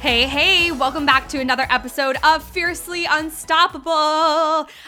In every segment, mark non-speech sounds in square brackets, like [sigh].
Hey, hey, welcome back to another episode of Fiercely Unstoppable.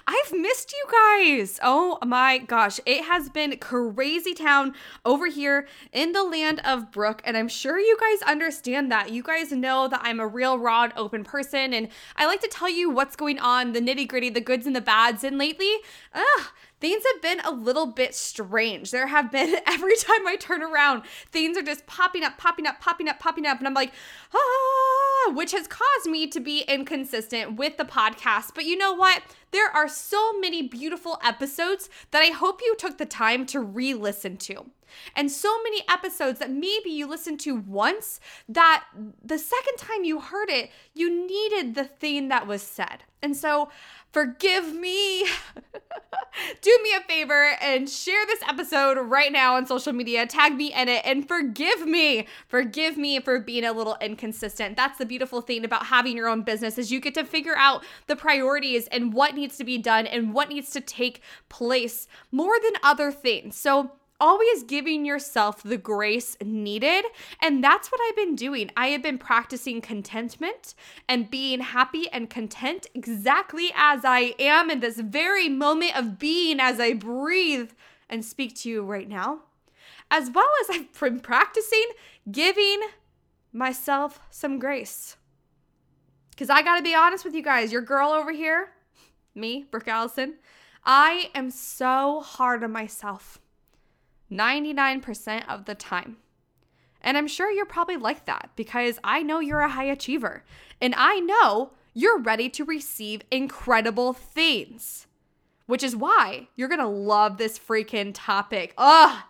I've missed you guys. Oh my gosh, it has been crazy town over here in the land of Brooke, and I'm sure you guys understand that. You guys know that I'm a real raw and open person, and I like to tell you what's going on, the nitty gritty, the goods and the bads, and lately, ugh, things have been a little bit strange. There have been, [laughs] every time I turn around, things are just popping up, popping up, popping up, popping up. And I'm like, ah, which has caused me to be inconsistent with the podcast. But you know what? There are so many beautiful episodes that I hope you took the time to re listen to. And so many episodes that maybe you listened to once that the second time you heard it, you needed the thing that was said. And so, forgive me. [laughs] Do me a favor and share this episode right now on social media. Tag me in it and forgive me. Forgive me for being a little inconsistent. That's the beautiful thing about having your own business is you get to figure out the priorities and what needs to be done and what needs to take place more than other things. So, always giving yourself the grace needed. And that's what I've been doing. I have been practicing contentment and being happy and content exactly as I am in this very moment of being as I breathe and speak to you right now. As well as I've been practicing giving myself some grace. Because I got to be honest with you guys, your girl over here, me, Brooke Allison, I am so hard on myself. 99% of the time. And I'm sure you're probably like that because I know you're a high achiever and I know you're ready to receive incredible things, which is why you're gonna love this freaking topic. Ugh.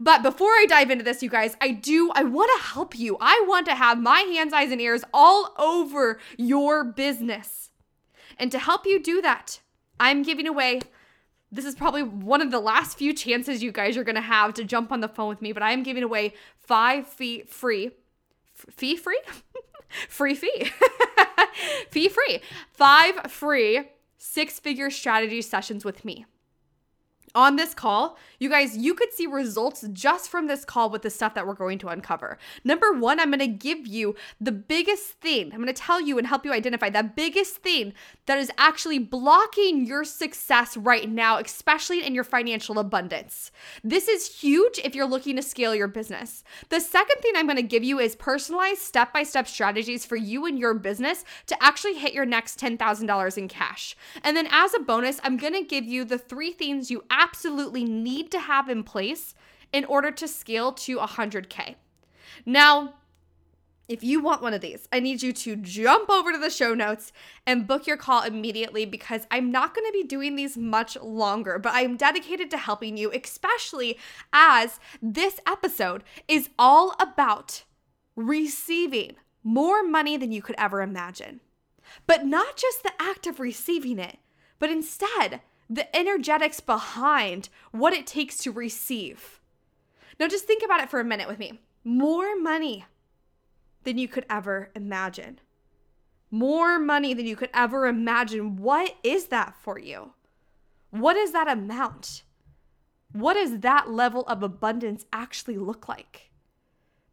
But before I dive into this, you guys, I do, I wanna help you. I want to have my hands, eyes, and ears all over your business. And to help you do that, I'm giving away this is probably one of the last few chances you guys are going to have to jump on the phone with me, but I am giving away five fee free, fee [laughs] free, free fee, [laughs] fee free, five free six figure strategy sessions with me on this call, you guys, you could see results just from this call with the stuff that we're going to uncover. Number one, I'm going to give you the biggest thing. I'm going to tell you and help you identify that biggest thing that is actually blocking your success right now, especially in your financial abundance. This is huge if you're looking to scale your business. The second thing I'm going to give you is personalized step by step strategies for you and your business to actually hit your next $10,000 in cash. And then as a bonus, I'm going to give you the three things you absolutely need to have in place in order to scale to 100K. Now, if you want one of these, I need you to jump over to the show notes and book your call immediately because I'm not going to be doing these much longer, but I'm dedicated to helping you, especially as this episode is all about receiving more money than you could ever imagine. But not just the act of receiving it, but instead the energetics behind what it takes to receive. Now, just think about it for a minute with me. More money than you could ever imagine. More money than you could ever imagine. What is that for you? What is that amount? What does that level of abundance actually look like?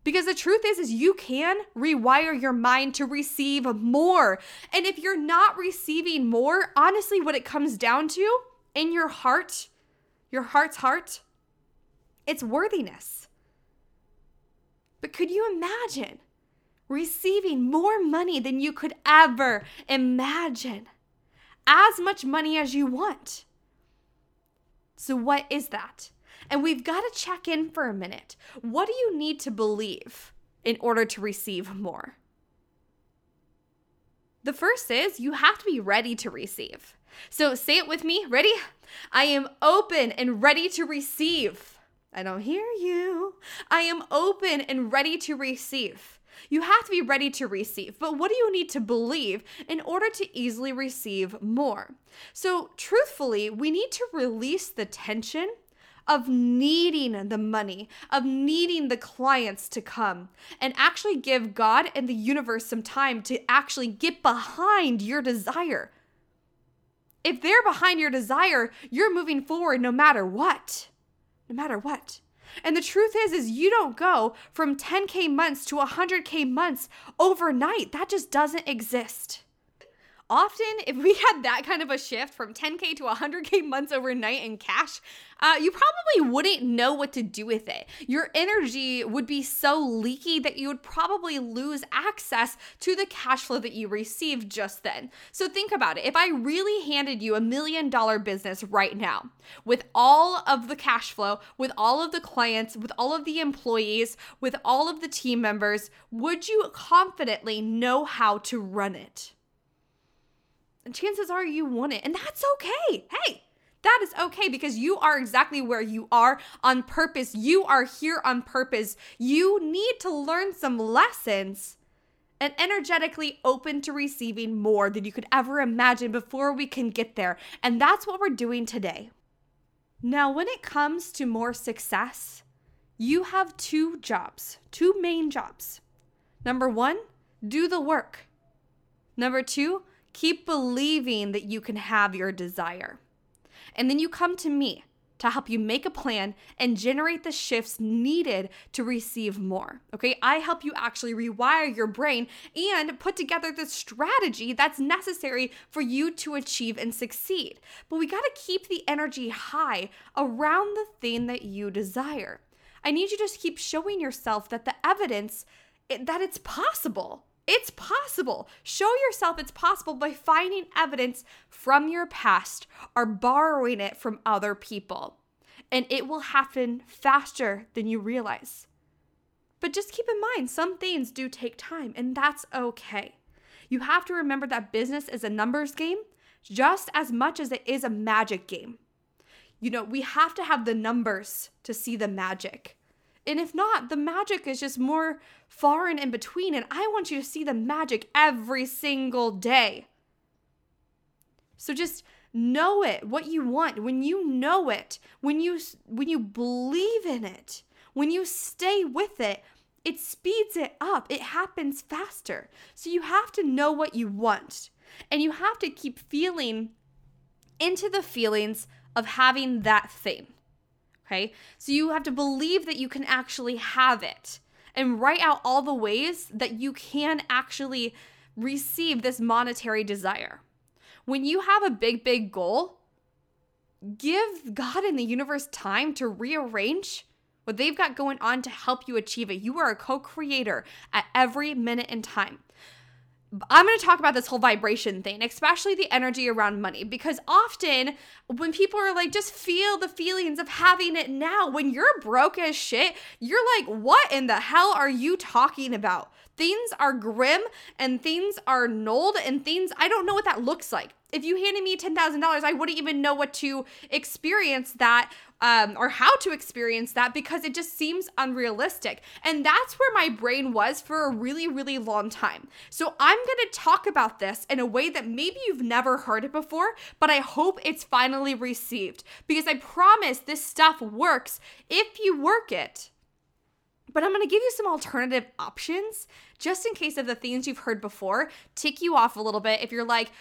Because the truth is is you can rewire your mind to receive more. And if you're not receiving more, honestly what it comes down to in your heart, your heart's heart, it's worthiness. But could you imagine receiving more money than you could ever imagine? as much money as you want. So, what is that? And we've got to check in for a minute. What do you need to believe in order to receive more? The first is you have to be ready to receive. So say it with me. Ready? I am open and ready to receive. I don't hear you. I am open and ready to receive. You have to be ready to receive, but what do you need to believe in order to easily receive more? So, truthfully, we need to release the tension of needing the money, of needing the clients to come, and actually give God and the universe some time to actually get behind your desire. If they're behind your desire, you're moving forward no matter what. No matter what. And the truth is is you don't go from 10k months to 100k months overnight. That just doesn't exist. Often, if we had that kind of a shift from 10K to 100K months overnight in cash, uh, you probably wouldn't know what to do with it. Your energy would be so leaky that you would probably lose access to the cash flow that you received just then. So think about it. If I really handed you a million dollar business right now with all of the cash flow, with all of the clients, with all of the employees, with all of the team members, would you confidently know how to run it? And chances are you want it. And that's okay. Hey, that is okay because you are exactly where you are on purpose. You are here on purpose. You need to learn some lessons and energetically open to receiving more than you could ever imagine before we can get there. And that's what we're doing today. Now, when it comes to more success, you have two jobs, two main jobs. Number one, do the work. Number two, Keep believing that you can have your desire. And then you come to me to help you make a plan and generate the shifts needed to receive more. Okay, I help you actually rewire your brain and put together the strategy that's necessary for you to achieve and succeed. But we gotta keep the energy high around the thing that you desire. I need you to just keep showing yourself that the evidence that it's possible. It's possible. Show yourself it's possible by finding evidence from your past or borrowing it from other people. And it will happen faster than you realize. But just keep in mind, some things do take time, and that's okay. You have to remember that business is a numbers game just as much as it is a magic game. You know, we have to have the numbers to see the magic. And if not, the magic is just more far and in between. And I want you to see the magic every single day. So just know it, what you want. When you know it, when you when you believe in it, when you stay with it, it speeds it up. It happens faster. So you have to know what you want. And you have to keep feeling into the feelings of having that thing. Okay. So you have to believe that you can actually have it and write out all the ways that you can actually receive this monetary desire. When you have a big, big goal, give God and the universe time to rearrange what they've got going on to help you achieve it. You are a co creator at every minute in time. I'm going to talk about this whole vibration thing, especially the energy around money, because often when people are like, just feel the feelings of having it now, when you're broke as shit, you're like, what in the hell are you talking about? Things are grim and things are nulled and things, I don't know what that looks like. If you handed me $10,000, I wouldn't even know what to experience that um, or how to experience that because it just seems unrealistic. And that's where my brain was for a really, really long time. So I'm going to talk about this in a way that maybe you've never heard it before, but I hope it's finally received because I promise this stuff works if you work it. But I'm to give you some alternative options just in case of the things you've heard before tick you off a little bit. If you're like,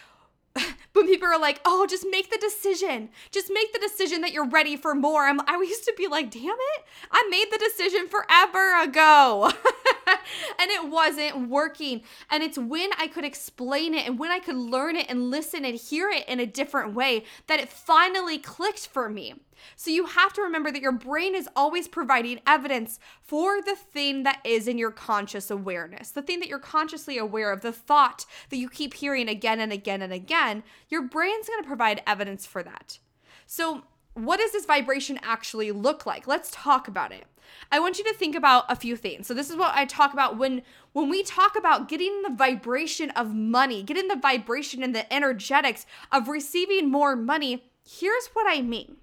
when people are like, "Oh, just make the decision. Just make the decision that you're ready for more." I'm, I used to be like, "Damn it! I made the decision forever ago." [laughs] [laughs] and it wasn't working. And it's when I could explain it and when I could learn it and listen and hear it in a different way that it finally clicked for me. So you have to remember that your brain is always providing evidence for the thing that is in your conscious awareness, the thing that you're consciously aware of, the thought that you keep hearing again and again and again. Your brain's going to provide evidence for that. So, what does this vibration actually look like? Let's talk about it. I want you to think about a few things. So this is what I talk about when when we talk about getting the vibration of money, getting the vibration and the energetics of receiving more money. Here's what I mean.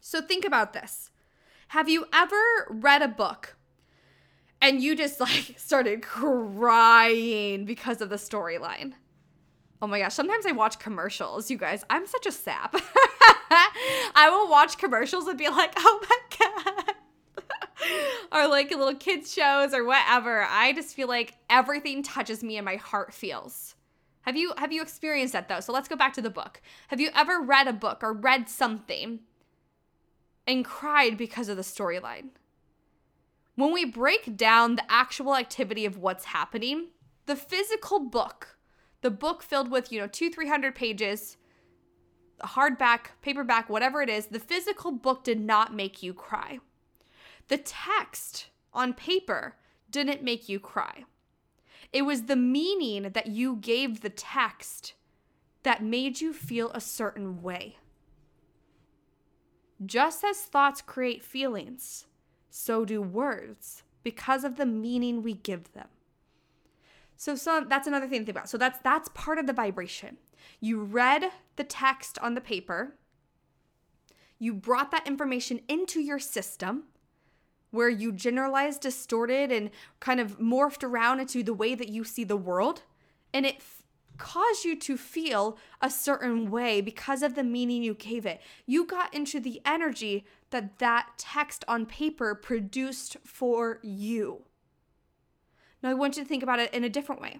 So think about this. Have you ever read a book and you just [laughs] like started crying because of the storyline? Oh my gosh, sometimes I watch commercials, you guys. I'm such a sap. [laughs] I will watch commercials and be like, oh my [laughs] God. [laughs] or like little kids shows or whatever. I just feel like everything touches me and my heart feels. Have you have you experienced that though? So let's go back to the book. Have you ever read a book or read something and cried because of the storyline. When we break down the actual activity of what's happening, the physical book, the book filled with, you know, two, 300 pages, hardback, paperback, whatever it is, the physical book did not make you cry. The text on paper didn't make you cry. It was the meaning that you gave the text that made you feel a certain way. Just as thoughts create feelings, so do words because of the meaning we give them. So, so that's another thing to think about. So that's that's part of the vibration. You read the text on the paper. You brought that information into your system where you generalized, distorted, and kind of morphed around into the way that you see the world. And it caused you to feel a certain way because of the meaning you gave it. You got into the energy that that text on paper produced for you. Now, I want you to think about it in a different way.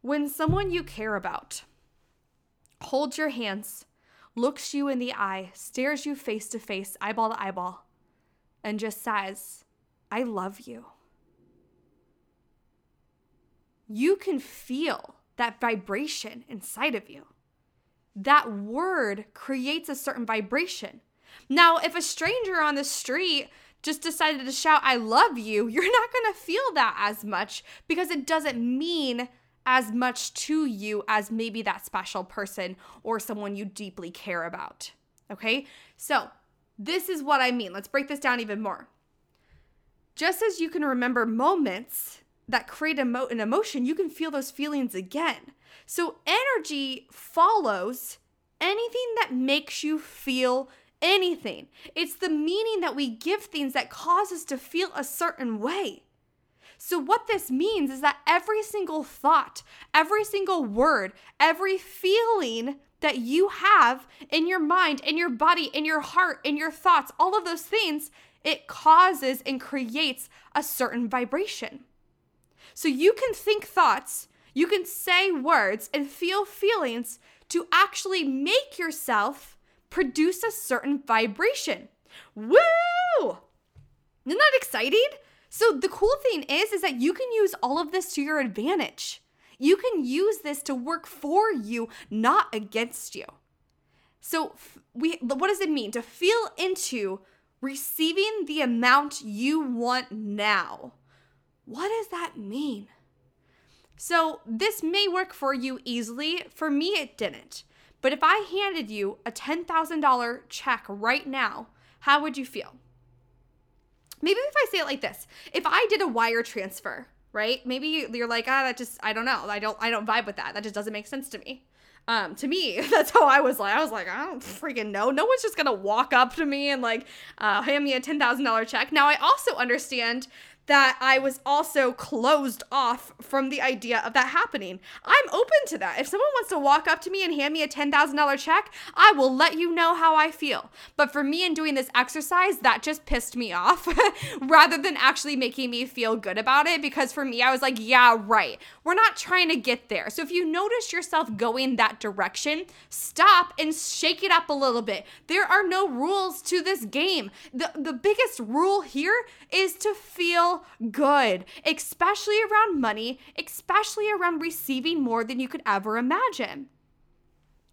When someone you care about holds your hands, looks you in the eye, stares you face to face, eyeball to eyeball, and just says, I love you. You can feel that vibration inside of you. That word creates a certain vibration. Now, if a stranger on the street just decided to shout, I love you, [laughs] you're not going to feel that as much because it doesn't mean as much to you as maybe that special person or someone you deeply care about. Okay? So, this is what I mean. Let's break this down even more. Just as you can remember moments that create emo- an emotion, you can feel those feelings again. So energy follows anything that makes you feel anything. It's the meaning that we give things that cause us to feel a certain way. So, what this means is that every single thought, every single word, every feeling that you have in your mind, in your body, in your heart, in your thoughts, all of those things, it causes and creates a certain vibration. So you can think thoughts, you can say words and feel feelings to actually make yourself produce a certain vibration. Woo! Isn't that exciting? So the cool thing is is that you can use all of this to your advantage. You can use this to work for you, not against you. So we what does it mean to feel into receiving the amount you want now? What does that mean? So, this may work for you easily. For me, it didn't. But if I handed you a $10,000 check right now, how would you feel? Maybe if I say it like this if I did a wire transfer, right? Maybe you're like, ah, that just, I don't know. I don't, I don't vibe with that. That just doesn't make sense to me. Um, to me, [laughs] that's how I was like. I was like, I don't freaking know. No one's just gonna walk up to me and like uh, hand me a ten thousand dollar check. Now I also understand that I was also closed off from the idea of that happening. I'm open to that. If someone wants to walk up to me and hand me a $10,000 check, I will let you know how I feel. But for me in doing this exercise, that just pissed me off [laughs] rather than actually making me feel good about it because for me, I was like, yeah, right. We're not trying to get there. So if you notice yourself going that direction, stop and shake it up a little bit. There are no rules to this game. The the biggest rule here is to feel good, especially around money, especially around receiving more than you could ever imagine.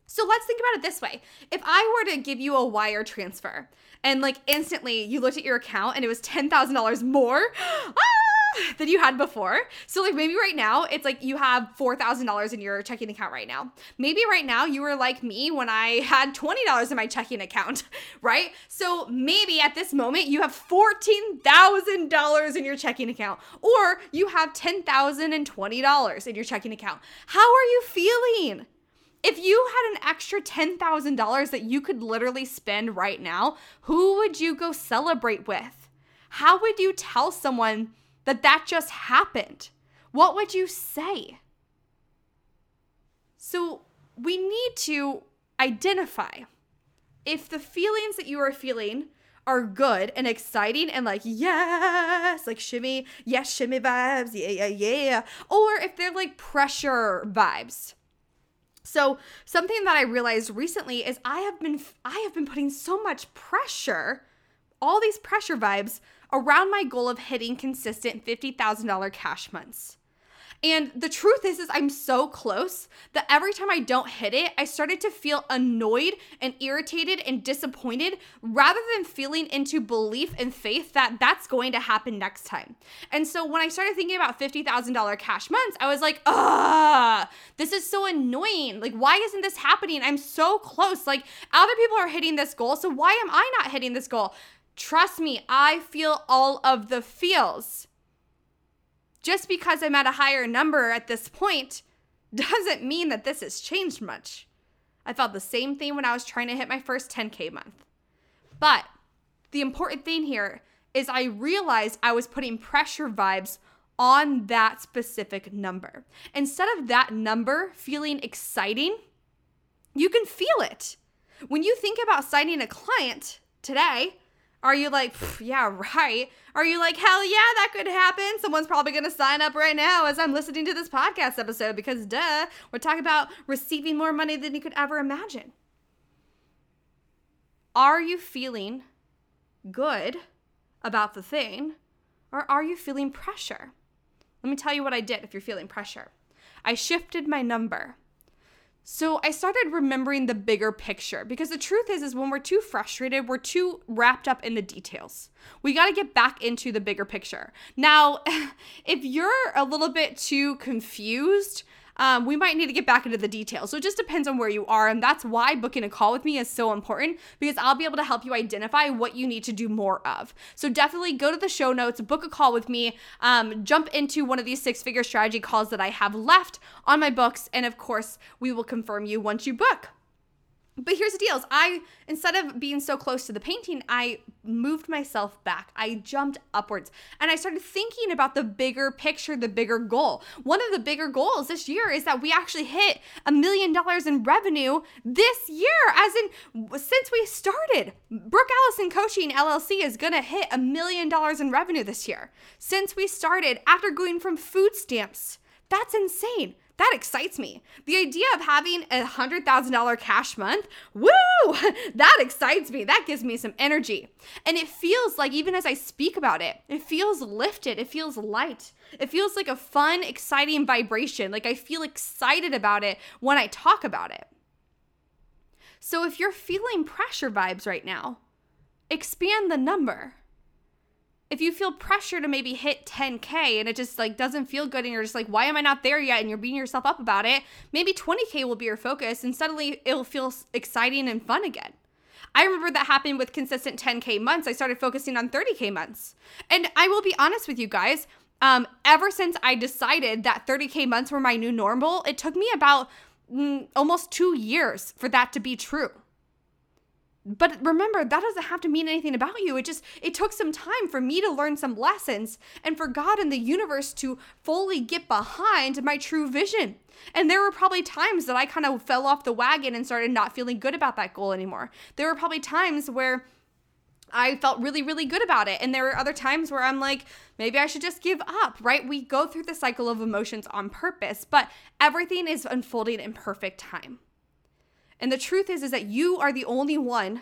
So let's think about it this way. If I were to give you a wire transfer and like instantly you looked at your account and it was $10,000 more, ah! [gasps] [laughs] than you had before. So like maybe right now it's like you have $4,000 in your checking account right now. Maybe right now you were like me when I had $20 in my checking account, [laughs] right? So maybe at this moment you have $14,000 in your checking account or you have $10,020 in your checking account. How are you feeling? If you had an extra $10,000 that you could literally spend right now, who would you go celebrate with? How would you tell someone that that just happened? What would you say? So we need to identify if the feelings that you are feeling are good and exciting and like yes like shimmy yes shimmy vibes yeah yeah yeah or if they're like pressure vibes so something that i realized recently is i have been i have been putting so much pressure all these pressure vibes around my goal of hitting consistent $50,000 cash months. And the truth is is I'm so close that every time I don't hit it, I started to feel annoyed and irritated and disappointed rather than feeling into belief and faith that that's going to happen next time. And so when I started thinking about $50,000 cash months, I was like, "Ah, this is so annoying. Like why isn't this happening? I'm so close. Like other people are hitting this goal, so why am I not hitting this goal?" Trust me, I feel all of the feels. Just because I'm at a higher number at this point [laughs] doesn't mean that this has changed much. I felt the same thing when I was trying to hit my first 10K month. But the important thing here is I realized I was putting pressure vibes on that specific number. Instead of that number feeling exciting, you can feel it. When you think about signing a client today, are you like, yeah, right? Are you like, hell yeah, that could happen? Someone's probably going to sign up right now as I'm listening to this podcast episode because, duh, we're talking about receiving more money than you could ever imagine. Are you feeling good about the thing or are you feeling pressure? Let me tell you what I did if you're feeling pressure. I shifted my number. So I started remembering the bigger picture because the truth is is when we're too frustrated, we're too wrapped up in the details. We got to get back into the bigger picture. Now, [laughs] if you're a little bit too confused, um, we might need to get back into the details. So it just depends on where you are. And that's why booking a call with me is so important because I'll be able to help you identify what you need to do more of. So definitely go to the show notes, book a call with me, um, jump into one of these six figure strategy calls that I have left on my books. And of course, we will confirm you once you book. But here's the deal is I instead of being so close to the painting, I moved myself back. I jumped upwards and I started thinking about the bigger picture, the bigger goal. One of the bigger goals this year is that we actually hit a million dollars in revenue this year, as in since we started. Brooke Allison Coaching LLC is gonna hit a million dollars in revenue this year. Since we started, after going from food stamps. That's insane. That excites me. The idea of having a $100,000 cash month, woo, [laughs] that excites me. That gives me some energy. And it feels like, even as I speak about it, it feels lifted. It feels light. It feels like a fun, exciting vibration. Like I feel excited about it when I talk about it. So if you're feeling pressure vibes right now, expand the number if you feel pressure to maybe hit 10k and it just like doesn't feel good and you're just like why am i not there yet and you're beating yourself up about it maybe 20k will be your focus and suddenly it'll feel exciting and fun again I remember that happened with consistent 10K months. I started focusing on 30K months. And I will be honest with you guys, um, ever since I decided that 30K months were my new normal, it took me about mm, almost two years for that to be true but remember that doesn't have to mean anything about you it just it took some time for me to learn some lessons and for god and the universe to fully get behind my true vision and there were probably times that i kind of fell off the wagon and started not feeling good about that goal anymore there were probably times where I felt really, really good about it. And there were other times where I'm like, maybe I should just give up, right? We go through the cycle of emotions on purpose, but everything is unfolding in perfect time. And the truth is is that you are the only one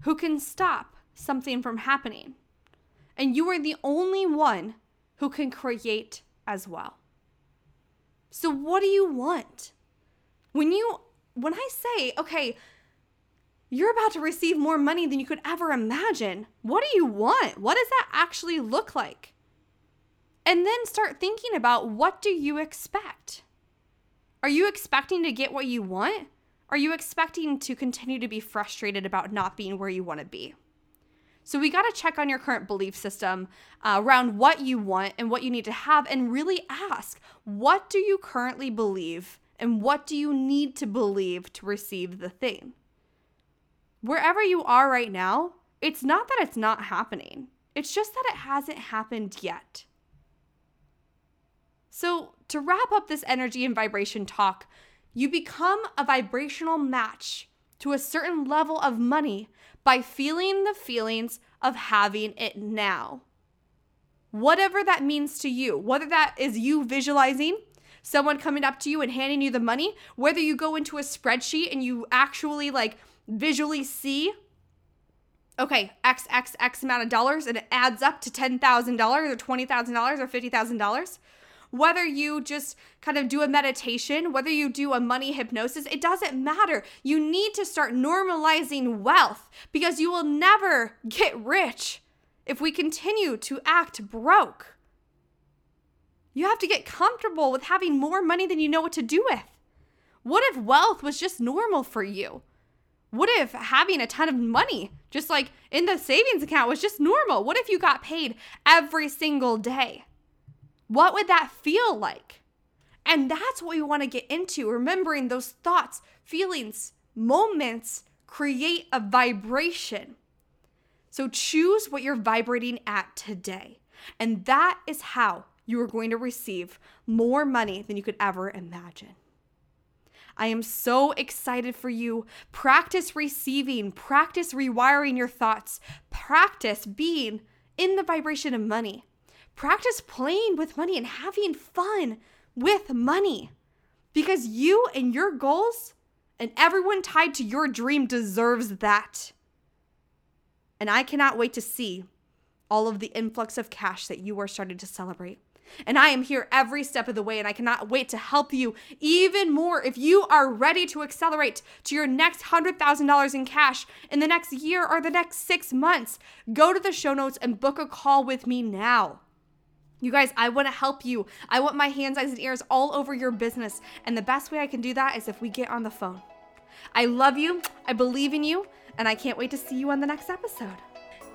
who can stop something from happening. And you are the only one who can create as well. So, what do you want? When you when I say, okay, you're about to receive more money than you could ever imagine. What do you want? What does that actually look like? And then start thinking about what do you expect? Are you expecting to get what you want? Are you expecting to continue to be frustrated about not being where you want to be? So we got to check on your current belief system uh, around what you want and what you need to have and really ask, what do you currently believe and what do you need to believe to receive the thing? wherever you are right now, it's not that it's not happening, it's just that it hasn't happened yet. So, to wrap up this energy and vibration talk, you become a vibrational match to a certain level of money by feeling the feelings of having it now. Whatever that means to you, whether that is you visualizing someone coming up to you and handing you the money, whether you go into a spreadsheet and you actually like visually see okay, X, X, X amount of dollars and it adds up to $10,000 or $20,000 or $50,000. Whether you just kind of do a meditation, whether you do a money hypnosis, it doesn't matter. You need to start normalizing wealth because you will never get rich if we continue to act broke. You have to get comfortable with having more money than you know what to do with. What if wealth was just normal for you? What if having a ton of money, just like in the savings account, was just normal? What if you got paid every single day? What would that feel like? And that's what we want to get into. Remembering those thoughts, feelings, moments create a vibration. So choose what you're vibrating at today. And that is how you are going to receive more money than you could ever imagine. I am so excited for you. Practice receiving, practice rewiring your thoughts, practice being in the vibration of money. Practice playing with money and having fun with money because you and your goals and everyone tied to your dream deserves that. And I cannot wait to see all of the influx of cash that you are starting to celebrate. And I am here every step of the way, and I cannot wait to help you even more. If you are ready to accelerate to your next $100,000 in cash in the next year or the next six months, go to the show notes and book a call with me now. You guys, I want to help you. I want my hands, eyes, and ears all over your business. And the best way I can do that is if we get on the phone. I love you, I believe in you, and I can't wait to see you on the next episode.